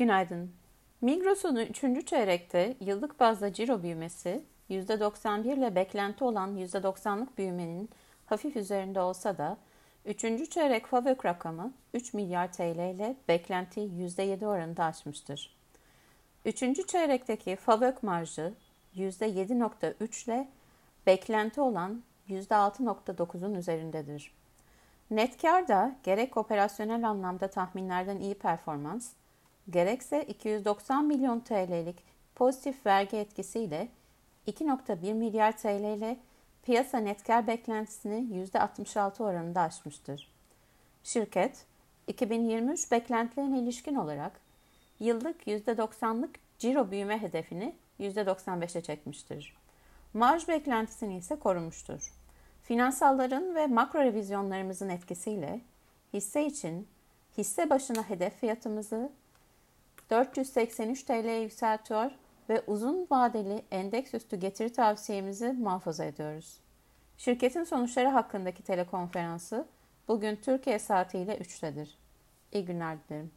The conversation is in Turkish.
Günaydın. Migros'un 3. çeyrekte yıllık bazda ciro büyümesi %91 ile beklenti olan %90'lık büyümenin hafif üzerinde olsa da 3. çeyrek FAVÖK rakamı 3 milyar TL ile beklentiyi %7 oranında aşmıştır. 3. çeyrekteki FAVÖK marjı %7.3 ile beklenti olan %6.9'un üzerindedir. Net kar da gerek operasyonel anlamda tahminlerden iyi performans, gerekse 290 milyon TL'lik pozitif vergi etkisiyle 2.1 milyar TL ile piyasa net kar beklentisini %66 oranında aşmıştır. Şirket, 2023 beklentilerine ilişkin olarak yıllık %90'lık ciro büyüme hedefini %95'e çekmiştir. Marj beklentisini ise korumuştur. Finansalların ve makro revizyonlarımızın etkisiyle hisse için hisse başına hedef fiyatımızı 483 TL'ye yükseltiyor ve uzun vadeli endeks üstü getiri tavsiyemizi muhafaza ediyoruz. Şirketin sonuçları hakkındaki telekonferansı bugün Türkiye saatiyle 3'tedir. İyi günler dilerim.